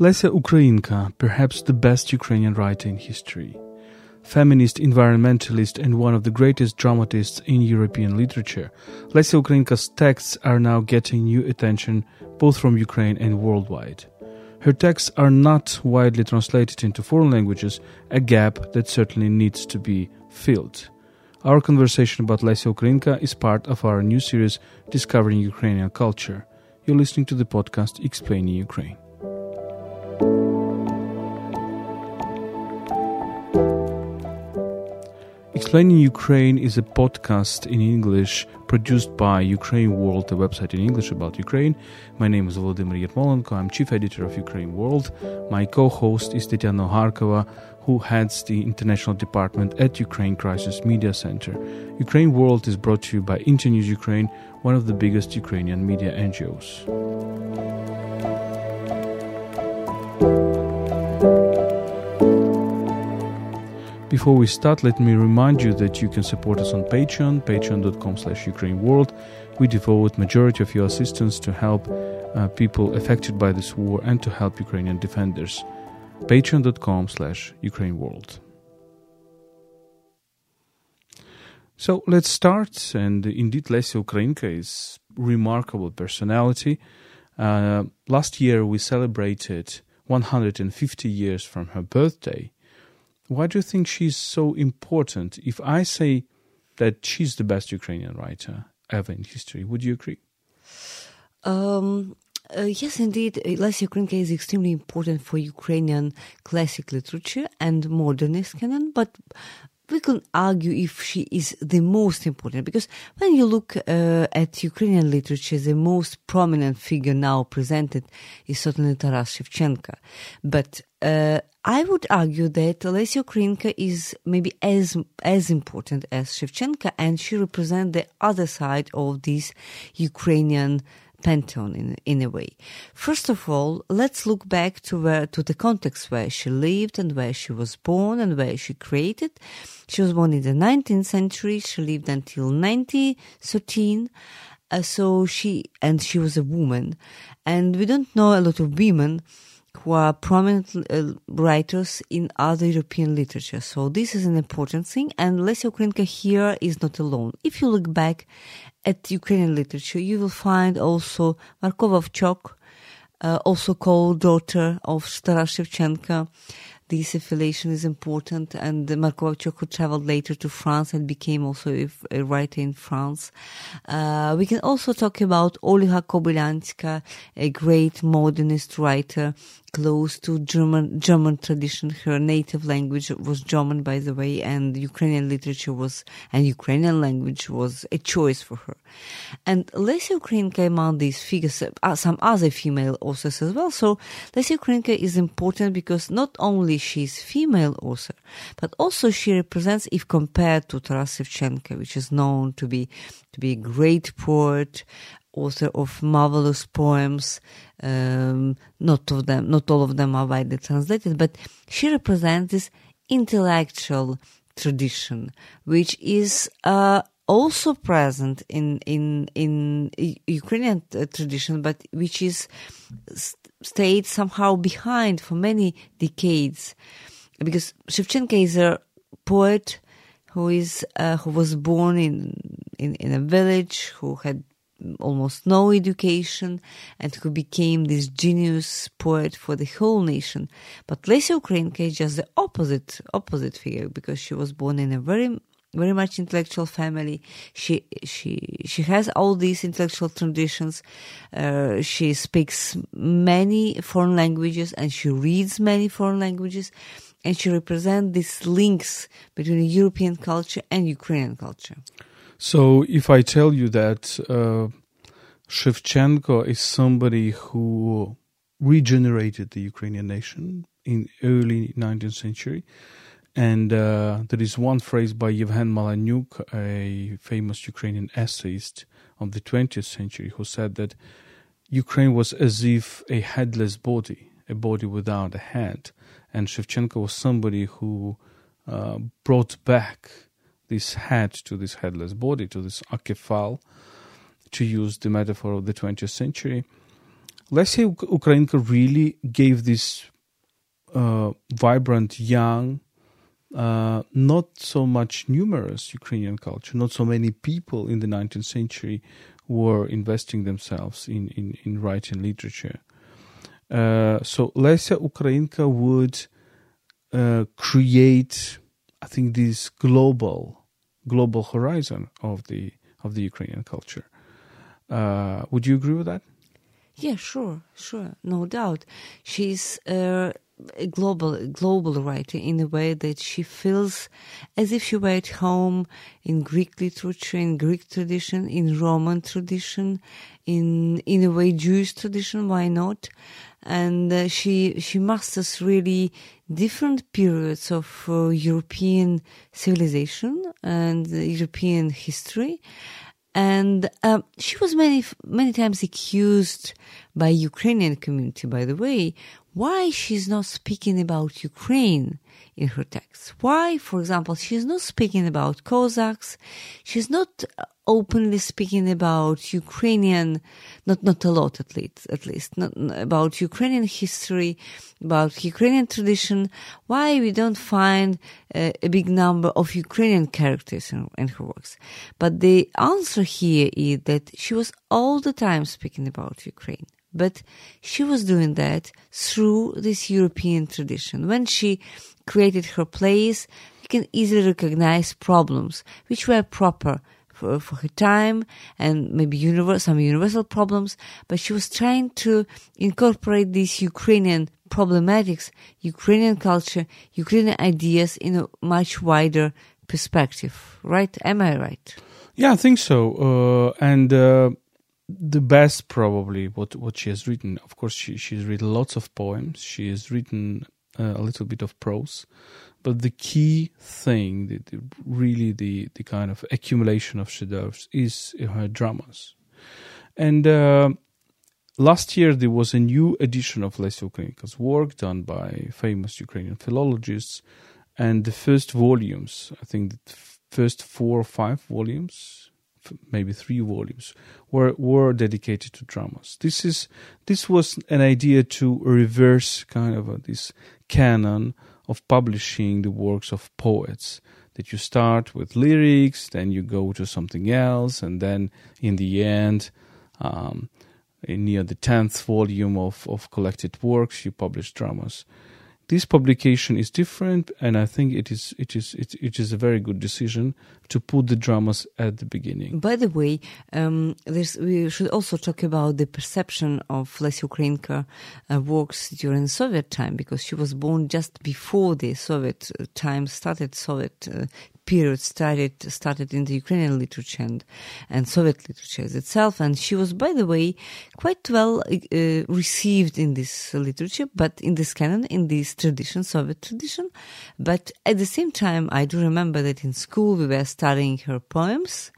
Lesia Ukrainka, perhaps the best Ukrainian writer in history. Feminist, environmentalist, and one of the greatest dramatists in European literature, Lesia Ukrainka's texts are now getting new attention both from Ukraine and worldwide. Her texts are not widely translated into foreign languages, a gap that certainly needs to be filled. Our conversation about Lesia Ukrainka is part of our new series Discovering Ukrainian Culture. You're listening to the podcast Explaining Ukraine. Explaining Ukraine is a podcast in English produced by Ukraine World, a website in English about Ukraine. My name is Volodymyr Yermolenko. I'm chief editor of Ukraine World. My co-host is Tetiana Ogarkova, who heads the international department at Ukraine Crisis Media Center. Ukraine World is brought to you by Internews Ukraine, one of the biggest Ukrainian media NGOs. Before we start, let me remind you that you can support us on Patreon, patreon.com slash. We devote majority of your assistance to help uh, people affected by this war and to help Ukrainian defenders. patreon.com slash. So let's start, and indeed Lesia Ukrainka is remarkable personality. Uh, last year we celebrated 150 years from her birthday, why do you think she's so important? If I say that she's the best Ukrainian writer ever in history, would you agree? Um, uh, yes, indeed. Lesia Ukrainka is extremely important for Ukrainian classic literature and modernist canon, but we can argue if she is the most important because when you look uh, at Ukrainian literature, the most prominent figure now presented is certainly Taras Shevchenko. But uh, I would argue that Lesia Ukrainka is maybe as as important as Shevchenko, and she represents the other side of this Ukrainian pantheon in, in a way. First of all, let's look back to where, to the context where she lived and where she was born and where she created. She was born in the 19th century. She lived until 1913. Uh, so she, and she was a woman. And we don't know a lot of women who are prominent uh, writers in other European literature. So this is an important thing. And Lesia Ukrainka here is not alone. If you look back at Ukrainian literature, you will find also Marko Vovchok, uh, also called daughter of Taras Shevchenko. This affiliation is important, and Marko Vovchok who traveled later to France and became also a, a writer in France. Uh, we can also talk about Olga Kobylanska, a great modernist writer close to German German tradition. Her native language was German, by the way, and Ukrainian literature was and Ukrainian language was a choice for her. And Lesia Ukrainka among these figures, uh, some other female authors as well. So Lesia Ukrainka is important because not only she's a female author, but also she represents, if compared to Taras Shevchenko, which is known to be to be a great poet, author of marvelous poems. Um, not of them, not all of them are widely translated, but she represents this intellectual tradition, which is uh, also present in in in Ukrainian tradition, but which is stayed somehow behind for many decades, because Shevchenko is a poet who is uh, who was born in, in in a village who had almost no education and who became this genius poet for the whole nation. But Lesia Ukrainka is just the opposite opposite figure because she was born in a very very much intellectual family. She she she has all these intellectual traditions. Uh, she speaks many foreign languages and she reads many foreign languages, and she represents these links between European culture and Ukrainian culture. So, if I tell you that uh, Shevchenko is somebody who regenerated the Ukrainian nation in early 19th century, and uh, there is one phrase by Yevhen Malanyuk, a famous Ukrainian essayist of the 20th century, who said that Ukraine was as if a headless body, a body without a head, and Shevchenko was somebody who uh, brought back this head to this headless body, to this akephal, to use the metaphor of the 20th century. Lesia Ukrainka really gave this uh, vibrant, young, uh, not so much numerous Ukrainian culture, not so many people in the 19th century were investing themselves in, in, in writing literature. Uh, so Lesia Ukrainka would uh, create, I think, this global global horizon of the of the Ukrainian culture. Uh, would you agree with that? Yeah, sure, sure, no doubt. She's uh, a global global writer in a way that she feels as if she were at home in Greek literature, in Greek tradition, in Roman tradition, in in a way Jewish tradition. Why not? And uh, she she masters really different periods of uh, European civilization and European history. And uh, she was many many times accused by Ukrainian community, by the way, why she's not speaking about Ukraine in her texts. Why, for example, she's not speaking about Cossacks. She's not openly speaking about Ukrainian, not, not a lot at least, at least, not about Ukrainian history, about Ukrainian tradition. Why we don't find uh, a big number of Ukrainian characters in, in her works. But the answer here is that she was all the time speaking about Ukraine. But she was doing that through this European tradition. When she created her plays, you can easily recognize problems which were proper for, for her time and maybe some universal problems, but she was trying to incorporate these Ukrainian problematics, Ukrainian culture, Ukrainian ideas in a much wider perspective, right? Am I right? Yeah, I think so. Uh, and uh, the best probably what what she has written. Of course, she she's written lots of poems. She has written uh, a little bit of prose, but the key thing, the, the, really the the kind of accumulation of shedevers is her dramas. And uh, last year there was a new edition of Lesia Ukrainka's work done by famous Ukrainian philologists, and the first volumes, I think the first four or five volumes maybe three volumes were were dedicated to dramas. This is this was an idea to reverse kind of a, this canon of publishing the works of poets. That you start with lyrics, then you go to something else, and then in the end, um, near the tenth volume of, of collected works, you publish dramas this publication is different, and I think it is it is it, it is a very good decision to put the dramas at the beginning. By the way, um, we should also talk about the perception of Lesia Ukrainka uh, works during Soviet time because she was born just before the Soviet uh, time started, Soviet uh, period started started in the Ukrainian literature and, and Soviet literature itself. And she was, by the way, quite well uh, received in this literature, but in this canon, in this tradition, Soviet tradition. But at the same time, I do remember that in school we were studying her poems.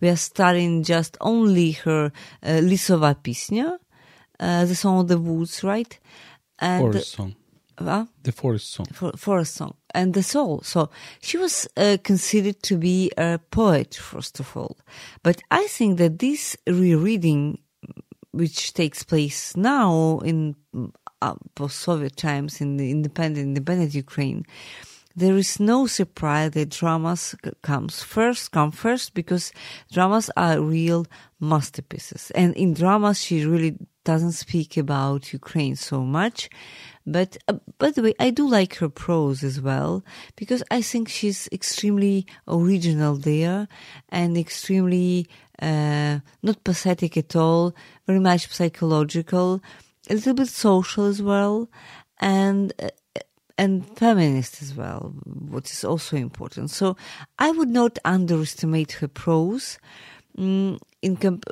We are studying just only her uh, Lisova Pisnya, uh, the song of the woods, right? And, song. Uh, the forest song. For, forest song. And the soul. So she was uh, considered to be a poet, first of all. But I think that this rereading, which takes place now in uh, post-Soviet times in the independent, independent Ukraine, there is no surprise that dramas comes first, come first, because dramas are real masterpieces. And in dramas, she really doesn't speak about Ukraine so much. But uh, by the way, I do like her prose as well because I think she's extremely original there and extremely uh, not pathetic at all, very much psychological, a little bit social as well, and uh, and feminist as well, which is also important. So I would not underestimate her prose. Mm, in comp-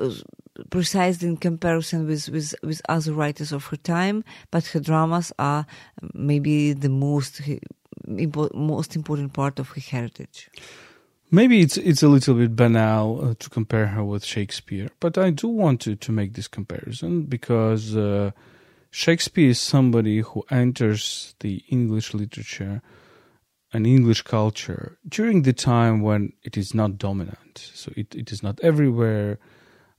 precise in comparison with, with, with other writers of her time, but her dramas are maybe the most most important part of her heritage. Maybe it's it's a little bit banal uh, to compare her with Shakespeare, but I do want to, to make this comparison because uh, Shakespeare is somebody who enters the English literature and English culture during the time when it is not dominant. So it, it is not everywhere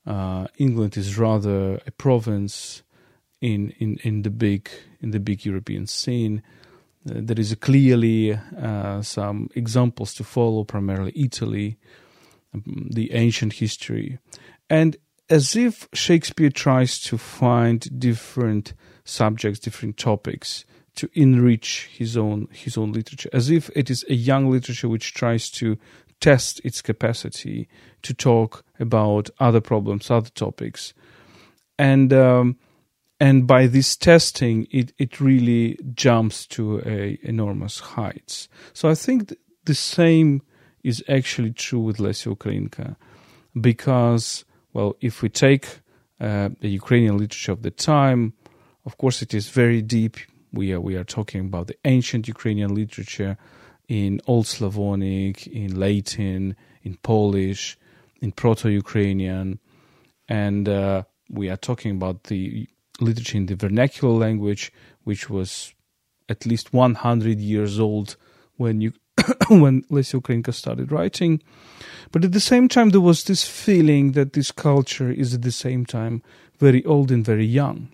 uh, England is rather a province, in, in, in the big in the big European scene. Uh, there is clearly uh, some examples to follow, primarily Italy, um, the ancient history, and as if Shakespeare tries to find different subjects, different topics to enrich his own his own literature, as if it is a young literature which tries to test its capacity to talk about other problems, other topics, and um, and by this testing, it it really jumps to a enormous heights. So I think the same is actually true with Lesya Ukrainka, because well, if we take uh, the Ukrainian literature of the time, of course, it is very deep. We are we are talking about the ancient Ukrainian literature in Old Slavonic, in Latin, in Polish, in Proto-Ukrainian, and uh, we are talking about the literature in the vernacular language, which was at least 100 years old when you when Lesya Ukrainka started writing. But at the same time, there was this feeling that this culture is at the same time very old and very young.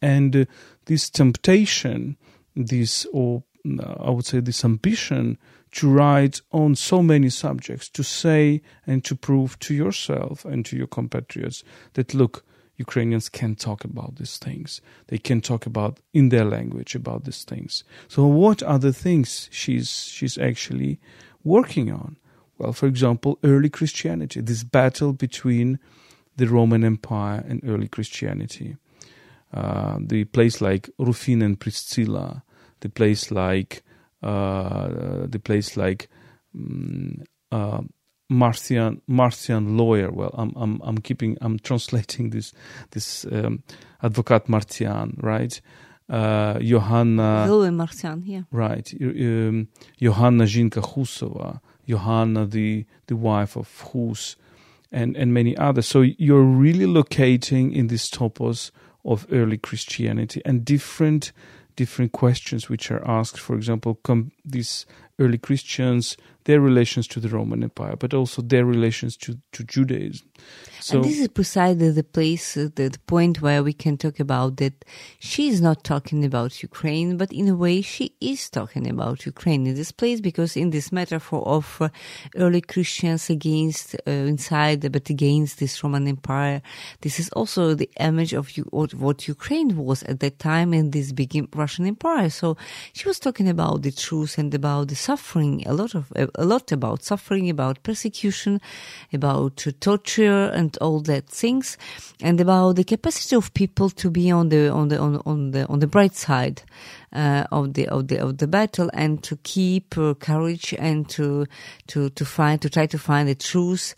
And uh, this temptation, this, or I would say, this ambition to write on so many subjects, to say and to prove to yourself and to your compatriots that, look, Ukrainians can talk about these things. They can talk about in their language about these things. So what are the things she's she's actually working on? Well, for example, early Christianity, this battle between the Roman Empire and early Christianity. Uh, the place like Rufin and Priscilla, the place like uh, the place like um, uh, Marcian Martian lawyer. Well, I'm I'm I'm keeping I'm translating this this um, advocate Martian, right? Uh, Johanna Marcian, yeah. Right. Um, Johanna Zinka Husova, Johanna the the wife of Hus, and and many others. So you're really locating in this topos of early Christianity and different different questions which are asked. For example, come these early Christians their relations to the Roman Empire, but also their relations to, to Judaism. So, and this is precisely the place, uh, the, the, point where we can talk about that she is not talking about Ukraine, but in a way she is talking about Ukraine in this place because in this metaphor of uh, early Christians against, uh, inside, but against this Roman Empire, this is also the image of what Ukraine was at that time in this big Russian Empire. So she was talking about the truth and about the suffering, a lot of, a lot about suffering, about persecution, about torture and all that things, and about the capacity of people to be on the on the on, on the on the bright side uh, of the of the of the battle and to keep uh, courage and to to to find to try to find the truth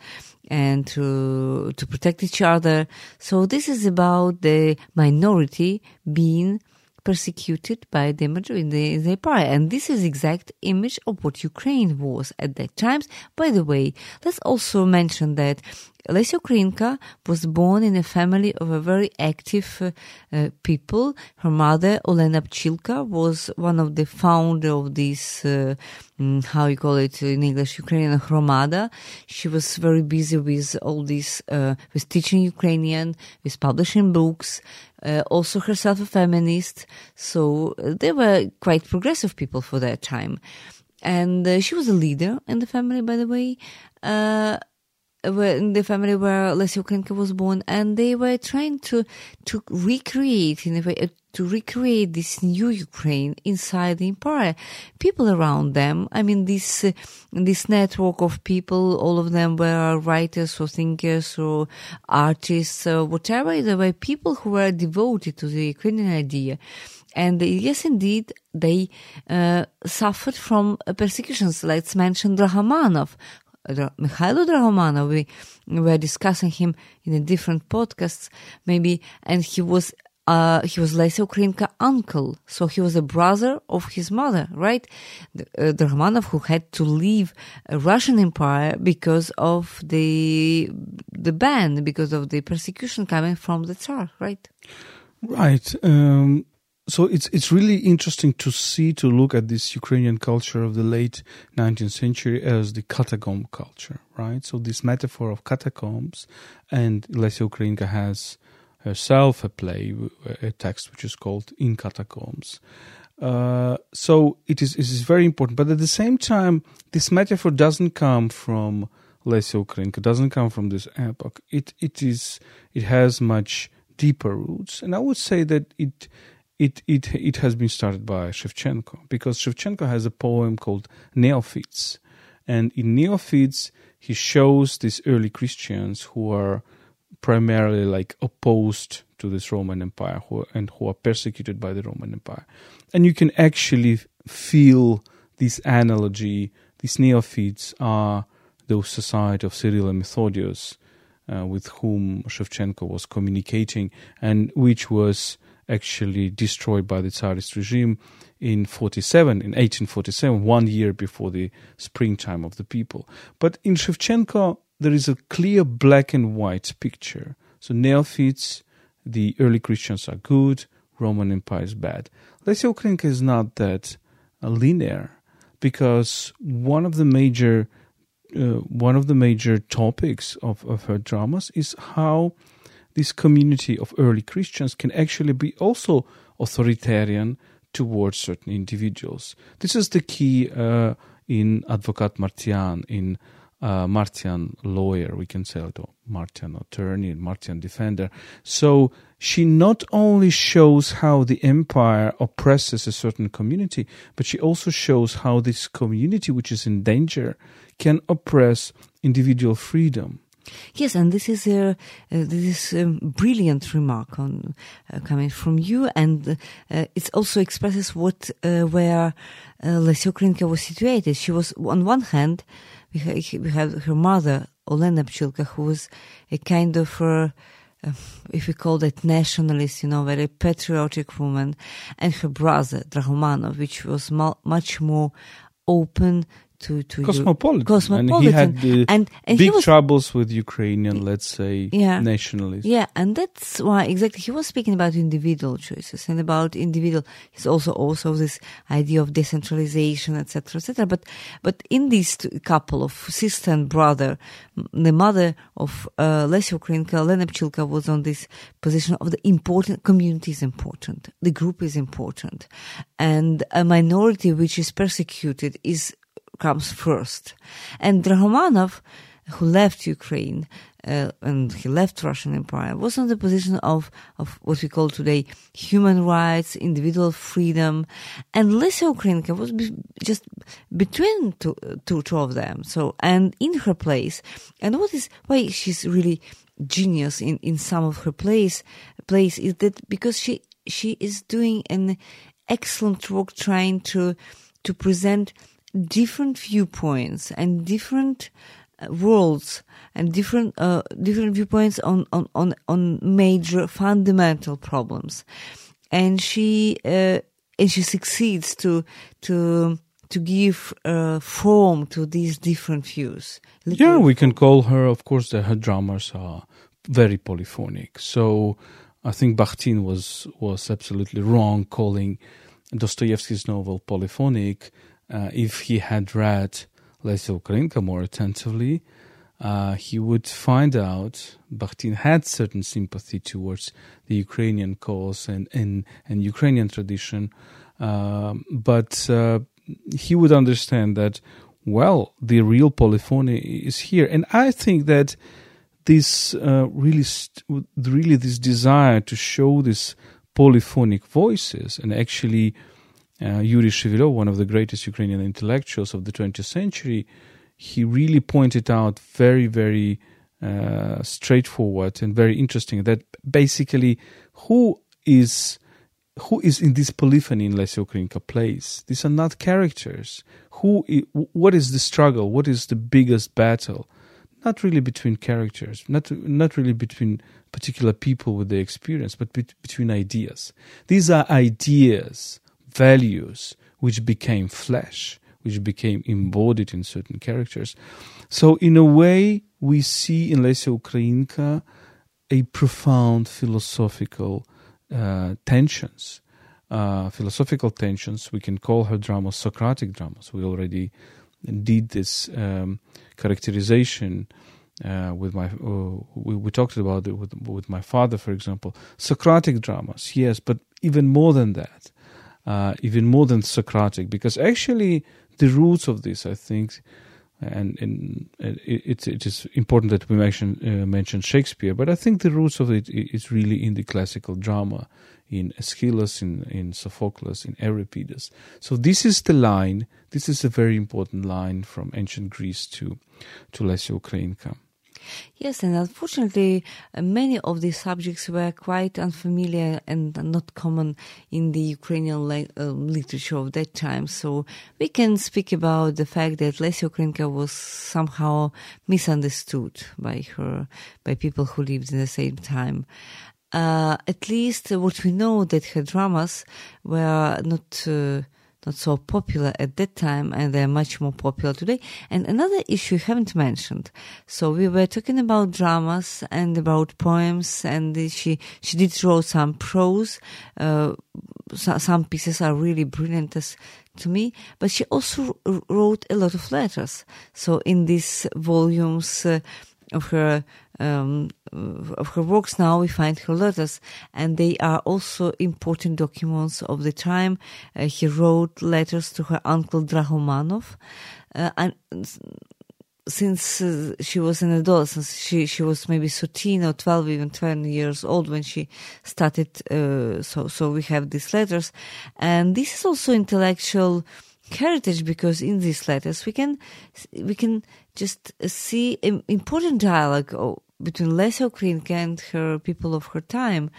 and to to protect each other. So this is about the minority being persecuted by the majority in the empire. And this is exact image of what Ukraine was at that time. By the way, let's also mention that Lesya Ukrainka was born in a family of a very active uh, uh, people. Her mother, Olena Pchilka, was one of the founder of this, uh, mm, how you call it in English, Ukrainian Hromada. She was very busy with all this, uh, with teaching Ukrainian, with publishing books, uh, also herself a feminist. So uh, they were quite progressive people for that time. And she was a leader in the family, by the way in the family where Lesya Ukrainka was born, and they were trying to to recreate in a way uh, to recreate this new Ukraine inside the empire. People around them, I mean, this uh, this network of people, all of them were writers or thinkers or artists or whatever. They were people who were devoted to the Ukrainian idea. And yes, indeed, they uh, suffered from persecutions. Let's mention Drahomanov, Mikhailo Drahomanov, we were discussing him in a different podcasts, maybe, and he was uh, he was Lesya Ukrainka uncle, so he was a brother of his mother, right? Uh, Drahomanov, who had to leave Russian Empire because of the the ban, because of the persecution coming from the Tsar, right? Right. Um, so it's it's really interesting to see to look at this Ukrainian culture of the late 19th century as the catacomb culture, right? So this metaphor of catacombs, and Lesya Ukrainka has herself a play, a text which is called In Catacombs. Uh, so it is, it is very important. But at the same time, this metaphor doesn't come from Lesya Ukrainka, doesn't come from this epoch. It, it, is, it has much deeper roots. And I would say that it, it, it, it has been started by Shevchenko because Shevchenko has a poem called Neophytes. And in Neophytes, he shows these early Christians who are primarily like opposed to this Roman Empire who, and who are persecuted by the Roman Empire. And you can actually feel this analogy. These neophytes are those society of Cyril and Methodius uh, with whom Shevchenko was communicating and which was actually destroyed by the Tsarist regime in 47, in 1847, one year before the springtime of the people. But in Shevchenko, there is a clear black and white picture. So neophytes, the early Christians are good, Roman Empire is bad. Lesya Ukrainka is not that uh, linear because one of the major uh, one of the major topics of, of her dramas is how this community of early Christians can actually be also authoritarian towards certain individuals. This is the key uh, in Advocat Martian, in uh, Martian lawyer, we can say, it, Martian attorney, Martian defender. So she not only shows how the empire oppresses a certain community, but she also shows how this community, which is in danger, can oppress individual freedom. Yes, and this is a uh, this brilliant remark on uh, coming from you, and uh, it also expresses what uh, where uh, Lesya Ukrainka was situated. She was on one hand we had, we her mother, Olena Pchilka, who was a kind of, uh, if we call that nationalist, you know, very patriotic woman, and her brother, Dragomanov, which was much more open to to cosmopolitan. cosmopolitan. And he had the and, and big was, troubles with Ukrainian, let's say, yeah, nationalists. Yeah, and that's why exactly he was speaking about individual choices and about individual. He's also also this idea of decentralization, etc., etc. But but in this couple of sister and brother, the mother of uh, Lesya Ukrainka, Lena Pchilka, was on this position of the important community is important, the group is important, and a minority which is persecuted is comes first. And Drahomanov, who left Ukraine uh, and he left Russian Empire, was in the position of, of what we call today human rights, individual freedom, and Lesya Ukrainka was be, just between two, two, two of them. So, and in her place, and what is why she's really genius in, in some of her plays, plays is that because she she is doing an excellent work trying to to present different viewpoints and different uh, worlds and different uh, different viewpoints on, on, on, on major fundamental problems, and she uh, and she succeeds to to to give uh, form to these different views. yeah, we can call her, of course, that her dramas are very polyphonic. So I think Bakhtin was was absolutely wrong calling Dostoevsky's novel polyphonic uh, if he had read Lesya Ukrainka more attentively, uh, he would find out Bakhtin had certain sympathy towards the Ukrainian cause and, and, and Ukrainian tradition, uh, but he would understand that, well, the real polyphony is here. And I think that this uh, really, st- really this desire to show these polyphonic voices and actually uh, Yuri Shevelyov, one of the greatest Ukrainian intellectuals of the 20th century, he really pointed out very, very uh, straightforward and very interesting that basically who is who is in this polyphony in Lesya Ukrainka plays. These are not characters. Who? what is the struggle? What is the biggest battle? Not really between characters, not not really between particular people with their experience, but be, between ideas. These are ideas values which became flesh, which became embodied in certain characters. So, in a way, we see in Lesya Ukrainka a profound philosophical uh, tensions. Uh, philosophical tensions, we can call her dramas Socratic dramas. We already did this um, characterization uh, with my uh, we, we talked about it with with my father, for example. Socratic dramas, yes, but even more than that, uh, even more than Socratic, because actually the roots of this, I think, and, and it, it is important that we mention uh, mention Shakespeare, but I think the roots of it is really in the classical drama, in Aeschylus, in in Sophocles, in Euripides. So this is the line. This is a very important line from ancient Greece to to Lesya Ukrainka. Yes, and unfortunately, many of these subjects were quite unfamiliar and not common in the Ukrainian la- uh, literature of that time. So we can speak about the fact that Lesya Ukrainka was somehow misunderstood by her, by people who lived in the same time. Uh, at least what we know that her dramas were not uh, not so popular at that time and they're much more popular today. And another issue you haven't mentioned. So we were talking about dramas and about poems and she, she did wrote some prose. Uh, so, some pieces are really brilliant as, to me, but she also wrote a lot of letters. So in these volumes, uh, of her um, of her works now we find her letters. And they are also important documents of the time. Uh, he wrote letters to her uncle drahomanov. Uh, and since uh, she was an adolescent she she was maybe 13 or 12 even 20 years old when she started uh, so so we have these letters. And this is also intellectual heritage because in these letters we can we can just see important dialogue oh, between Lesya Ukrainka and her people of her time.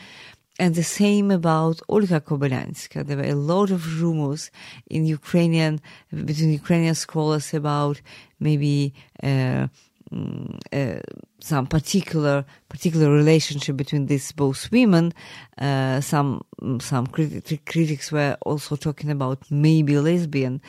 And the same about Olga Kobylanska. There were a lot of rumors in Ukrainian, between Ukrainian scholars about maybe uh, mm, uh, some particular particular relationship between these both women. Uh, some some crit- critics were also talking about maybe lesbian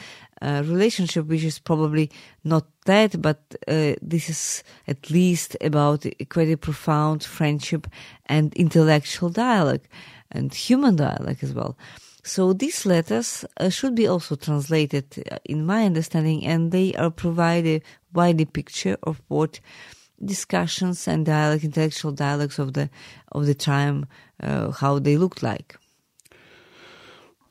uh, relationship, which is probably not that, but uh, this is at least about a quite a profound friendship and intellectual dialogue and human dialogue as well. So these letters uh, should be also translated, uh, in my understanding, and they are provide a wider picture of what discussions and dialogue, intellectual dialogues of the of the time, uh, how they looked like.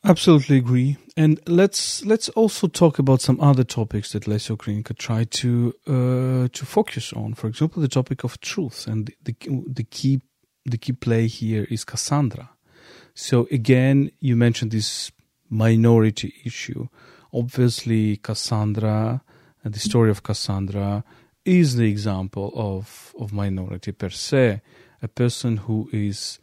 Absolutely agree. And let's let's also talk about some other topics that Lesya Ukrainka tried to uh, to focus on. For example, the topic of truth, and the, the key the key play here is Cassandra. So again, you mentioned this minority issue. Obviously, Cassandra and the story of Cassandra is the example of of minority per se, a person who is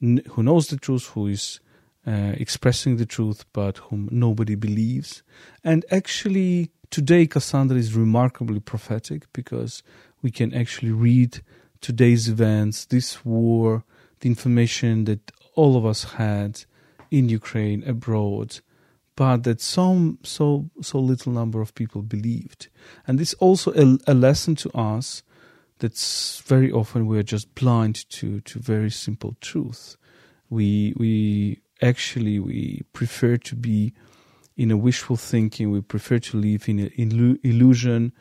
who knows the truth, who is uh, expressing the truth, but whom nobody believes. And actually, today Cassandra is remarkably prophetic because we can actually read today's events, this war, the information that all of us had in Ukraine, abroad, but that some so so little number of people believed. And this also a, a lesson to us that very often we're just blind to to very simple truth. We we actually we prefer to be in a wishful thinking. We prefer to live in an illusion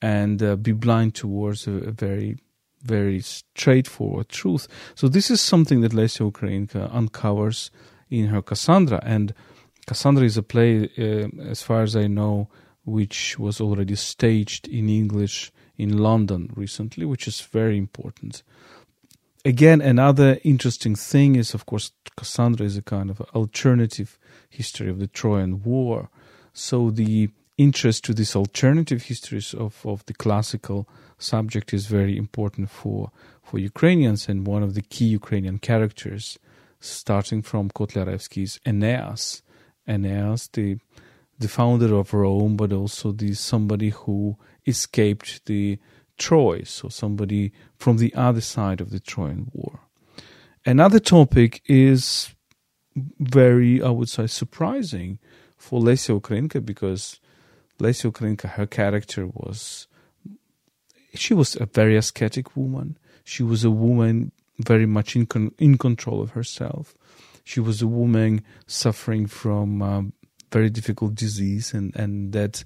and uh, be blind towards a, a, very, very straightforward truth. So this is something that Lesya Ukrainka uncovers in her Cassandra. And Cassandra is a play, uh, as far as I know, which was already staged in English in London recently, which is very important again, another interesting thing is, of course, Cassandra is a kind of alternative history of the Trojan War. So the interest to these alternative histories of, of the classical subject is very important for, for Ukrainians. And one of the key Ukrainian characters, starting from Kotlarevsky, Aeneas. Aeneas, the, the founder of Rome, but also the somebody who escaped the Troy, so somebody from the other side of the Trojan War. Another topic is very, I would say, surprising for Lesya Ukrainka because Lesya Ukrainka, her character was, she was a very ascetic woman. She was a woman very much in, con- in control of herself. She was a woman suffering from um, very difficult disease, and and that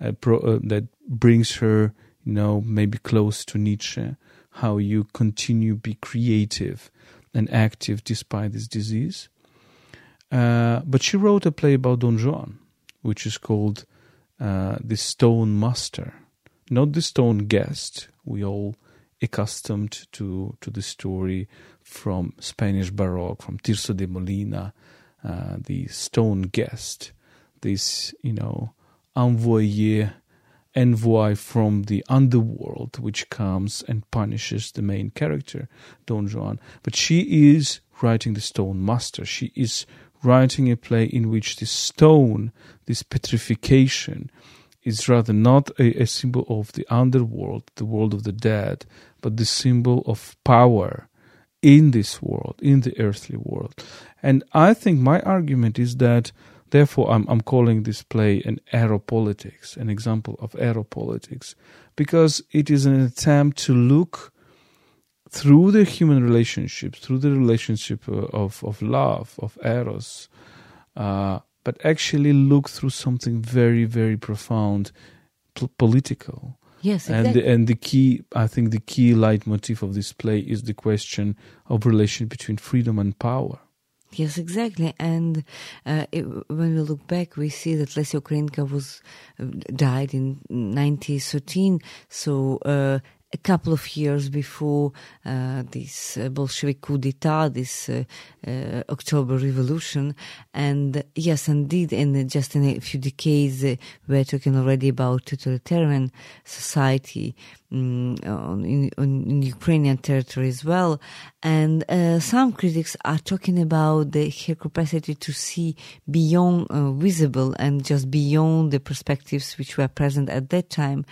uh, pro- uh, that brings her you know, maybe close to Nietzsche, how you continue be creative and active despite this disease. Uh, but she wrote a play about Don Juan, which is called uh, The Stone Master, not the Stone Guest. We all accustomed to to the story from Spanish Baroque, from Tirso de Molina, uh, the Stone Guest, this you know envoyé envoy from the underworld which comes and punishes the main character, Don Juan. But she is writing the Stone Master. She is writing a play in which this stone, this petrification, is rather not a, a, symbol of the underworld, the world of the dead, but the symbol of power in this world, in the earthly world. And I think my argument is that, therefore, I'm, I'm calling this play an eropolitics, an example of eropolitics, because it is an attempt to look through the human relationships, through the relationship uh, of, of love, of eros, uh, but actually look through something very, very profound, p- political. Yes, exactly. and the, and the key, I think, the key leitmotif of this play is the question of relation between freedom and power. Yes, exactly. And uh, it, when we look back, we see that Lesya Ukrainka was uh, died in 1913. So uh, a couple of years before uh, this uh, Bolshevik coup d'etat, this uh, October Revolution. And yes, indeed, in just in a few decades, we're talking already about totalitarian society in, in, Ukrainian territory as well. And uh, some critics are talking about the, her capacity to see beyond visible and just beyond the perspectives which were present at that time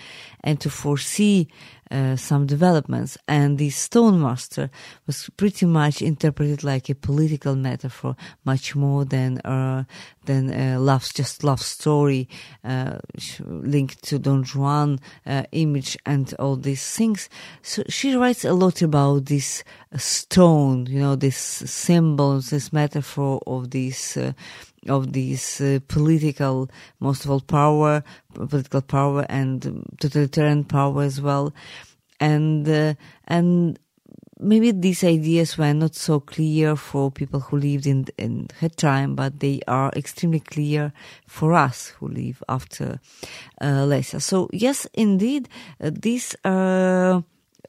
and to foresee uh, some developments. And the stone master was pretty much interpreted like a political metaphor, much more than uh, than a love, just love story uh, linked to Don Juan uh, image and all these things. So she writes a lot about this stone, you know, this symbols, this metaphor of this uh, of this uh, political, most of all power, political power and totalitarian power as well. And, uh, and maybe these ideas were not so clear for people who lived in, in her time, but they are extremely clear for us who live after uh. So yes, indeed, uh, this, uh,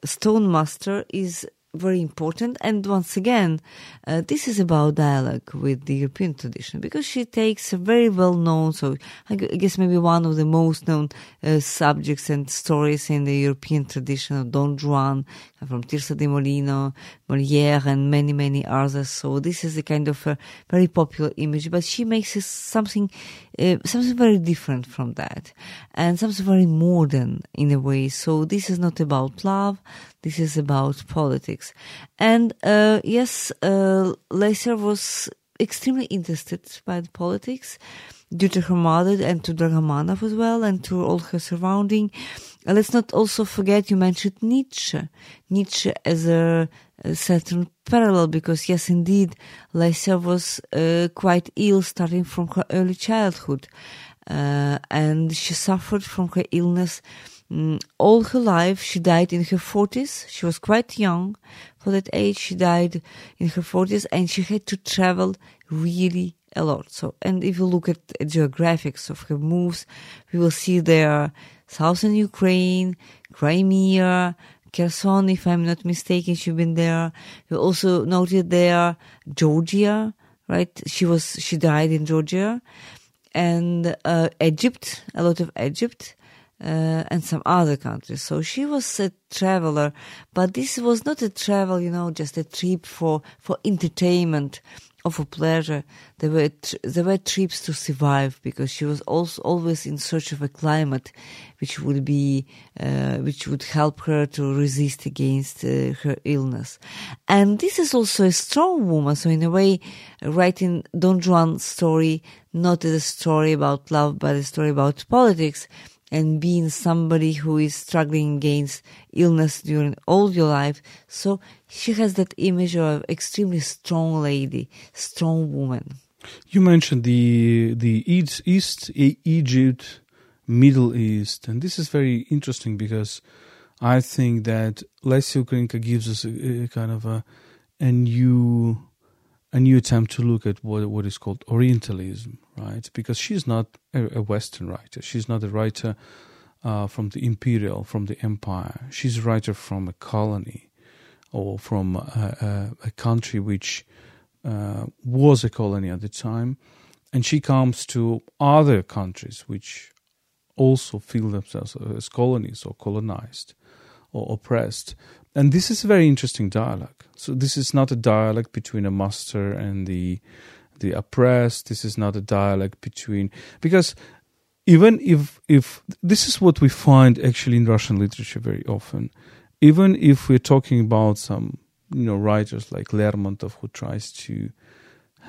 Stone Master is very important. And once again, uh, this is about dialogue with the European tradition because she takes a very well known, so I guess maybe one of the most known uh, subjects and stories in the European tradition of Don Juan from Tirso de Molina, Molière, and many, many others. So this is a kind of a very popular image, but she makes it something, uh, something very different from that and something very modern in a way. So this is not about love. This is about politics. And uh, yes, uh, was extremely interested by the politics due to her mother and to Dragomanov as well and to all her surrounding. Let's not also forget you mentioned Nietzsche. Nietzsche as a, certain parallel because yes, indeed, Lesya was uh, quite ill starting from her early childhood. Uh, and she suffered from her illness all her life, she died in her 40s. She was quite young for that age. She died in her 40s and she had to travel really a lot. So, and if you look at, at geographics of her moves, we will see there southern Ukraine, Crimea, Kherson, if I'm not mistaken, she's been there. We also noted there Georgia, right? She was, she died in Georgia and, uh, Egypt, a lot of Egypt uh, and some other countries. So she was a traveler, but this was not a travel, you know, just a trip for, for entertainment or for pleasure. There were, there were trips to survive because she was also always in search of a climate which would be, uh, which would help her to resist against uh, her illness. And this is also a strong woman. So in a way, writing Don Juan's story, not as a story about love, but a story about politics, and being somebody who is struggling against illness during all your life. So she has that image of extremely strong lady, strong woman. You mentioned the the East, East Egypt Middle East, and this is very interesting because I think that Lesya Ukrainka gives us a, a kind of a, a new a new attempt to look at what what is called Orientalism, right? Because she's not a, Western writer. She's not a writer uh, from the imperial, from the empire. She's a writer from a colony or from a, a, a country which uh, was a colony at the time, and she comes to other countries which also feel themselves as colonies or colonized or oppressed. And this is a very interesting dialogue. So this is not a dialogue between a master and the the oppressed. This is not a dialogue between because even if if this is what we find actually in Russian literature very often, even if we're talking about some you know writers like Lermontov who tries to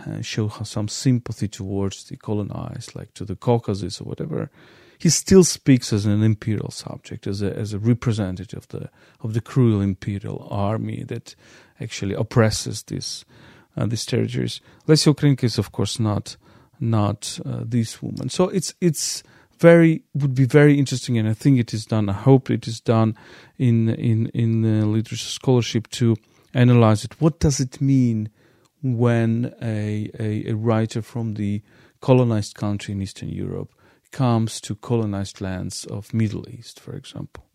uh, show some sympathy towards the colonized, like to the Caucasus or whatever, he still speaks as an imperial subject, as a as a representative of the of the cruel imperial army that actually oppresses uh, these territories. Lesya Ukrainka is of course not not uh, this woman. So it's it's very would be very interesting, and I think it is done. I hope it is done in in in uh, literature scholarship to analyze it. What does it mean when a, a, a writer from the colonized country in Eastern Europe comes to colonized lands of Middle East, for example,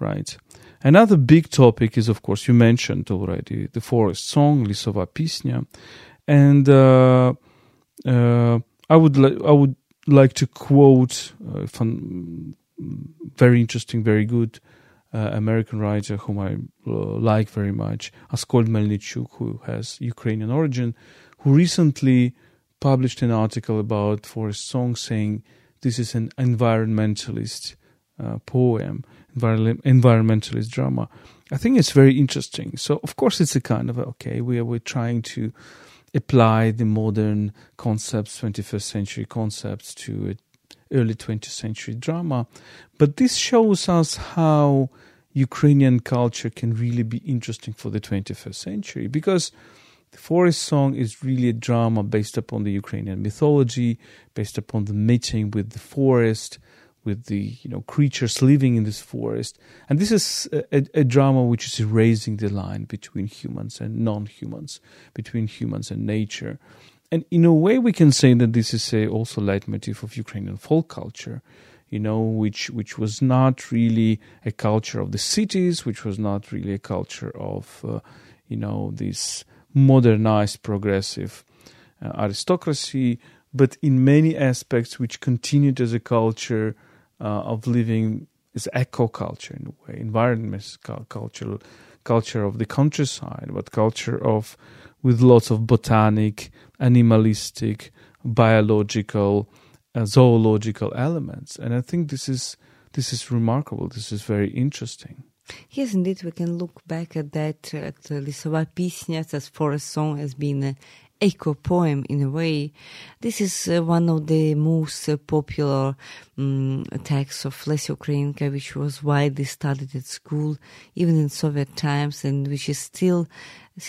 right? Another big topic is, of course, you mentioned already the forest song, Lisova Pisnya, and uh, uh, I would li- I would like to quote uh, fun, very interesting, very good uh, American writer whom I uh, like very much, Askold Melnyczuk, who has Ukrainian origin, who recently published an article about Forest Song saying this is an environmentalist uh, poem, environmentalist drama. I think it's very interesting. So, of course, it's a kind of okay. We are we're trying to apply the modern concepts, 21st century concepts, to early 20th century drama, but this shows us how Ukrainian culture can really be interesting for the 21st century because the Forest Song is really a drama based upon the Ukrainian mythology, based upon the meeting with the forest, with the you know creatures living in this forest, and this is a, a, drama which is erasing the line between humans and non-humans, between humans and nature, and in a way we can say that this is a also leitmotif of Ukrainian folk culture, you know, which which was not really a culture of the cities, which was not really a culture of uh, you know this modernized progressive uh, aristocracy, but in many aspects which continued as a culture of living is eco culture in a way, environment culture, culture of the countryside, but culture of with lots of botanic, animalistic, biological, uh, zoological elements, and I think this is this is remarkable. This is very interesting. Yes, indeed, we can look back at that, at Lisova Pisnya as forest song has been an echo poem in a way. This is uh, one of the most uh, popular um, texts of Lesya Ukrainka, which was widely studied at school, even in Soviet times, and which is still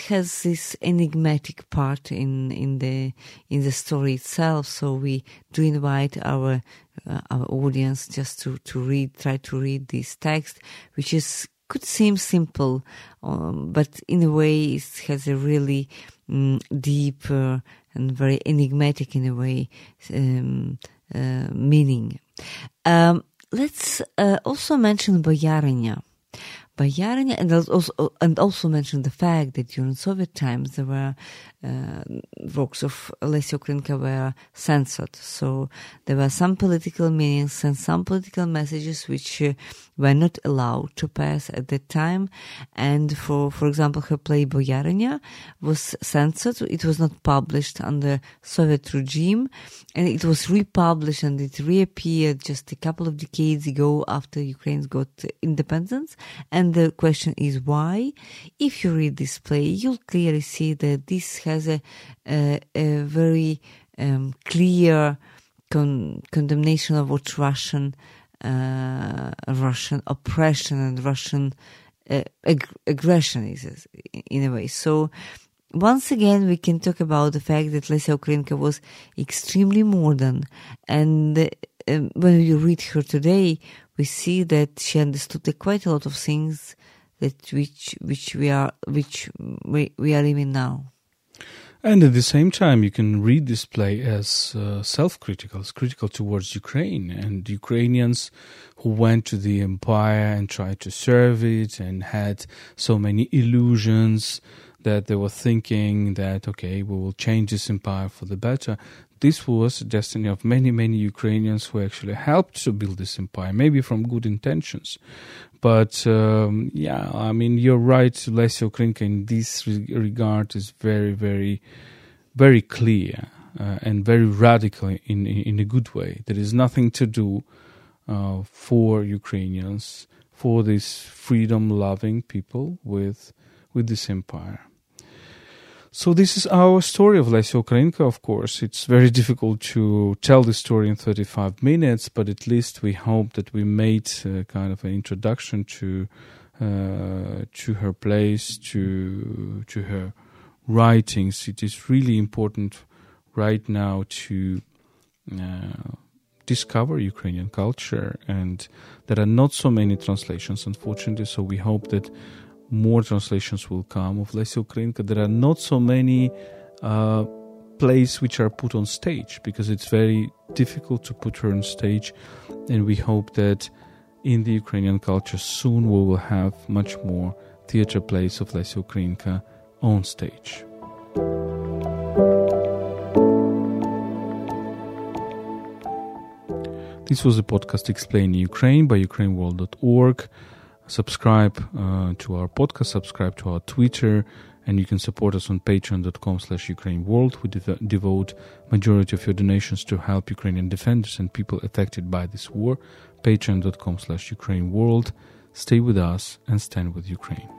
has this enigmatic part in in the in the story itself. So we do invite our uh, our audience just to to read, try to read this text, which is could seem simple, um, but in a way it has a really um, and very enigmatic in a way um, uh, meaning. Um, let's uh, also mention Boyarinya. Boyarinya, and also and also mention the fact that during Soviet times there were uh, works of Lesya Ukrainka were censored. So there were some political meanings and some political messages which uh, were not allowed to pass at that time. And for, for example, her play Boyarinya was censored. It was not published under Soviet regime and it was republished and it reappeared just a couple of decades ago after Ukraine got independence. And the question is why? If you read this play, you'll clearly see that this has a, a, a very um, clear con- condemnation of what Russian uh, Russian oppression and Russian uh, ag- aggression is in a way. So once again, we can talk about the fact that Lesya Ukrainka was extremely modern and uh, when you read her today, we see that she understood quite a lot of things that which which we are which we, we are living now. And at the same time, you can read this play as uh, self-critical, it's critical towards Ukraine and Ukrainians who went to the empire and tried to serve it and had so many illusions that they were thinking that okay, we will change this empire for the better. This was the destiny of many, many Ukrainians who actually helped to build this empire, maybe from good intentions. But um, yeah, I mean, you're right, Lesya Ukrainka in this regard is very, very, very clear uh, and very radical in, in a good way. There is nothing to do uh, for Ukrainians, for these freedom-loving people with with this empire. So this is our story of Lesya Ukrainka, of course. It's very difficult to tell the story in 35 minutes, but at least we hope that we made kind of an introduction to uh, to her place, to to her writings. It is really important right now to uh, discover Ukrainian culture, and there are not so many translations, unfortunately. So we hope that more translations will come of Lesya Ukrainka. There are not so many uh, plays which are put on stage because it's very difficult to put her on stage, and we hope that in the Ukrainian culture soon we will have much more theater plays of Lesya Ukrainka on stage. This was a podcast explaining Ukraine by ukraineworld.org subscribe uh, to our podcast, subscribe to our Twitter, and you can support us on patreon.com slash Ukraine World. We dev- devote majority of your donations to help Ukrainian defenders and people affected by this war. Patreon.com slash Ukraine World. Stay with us and stand with Ukraine.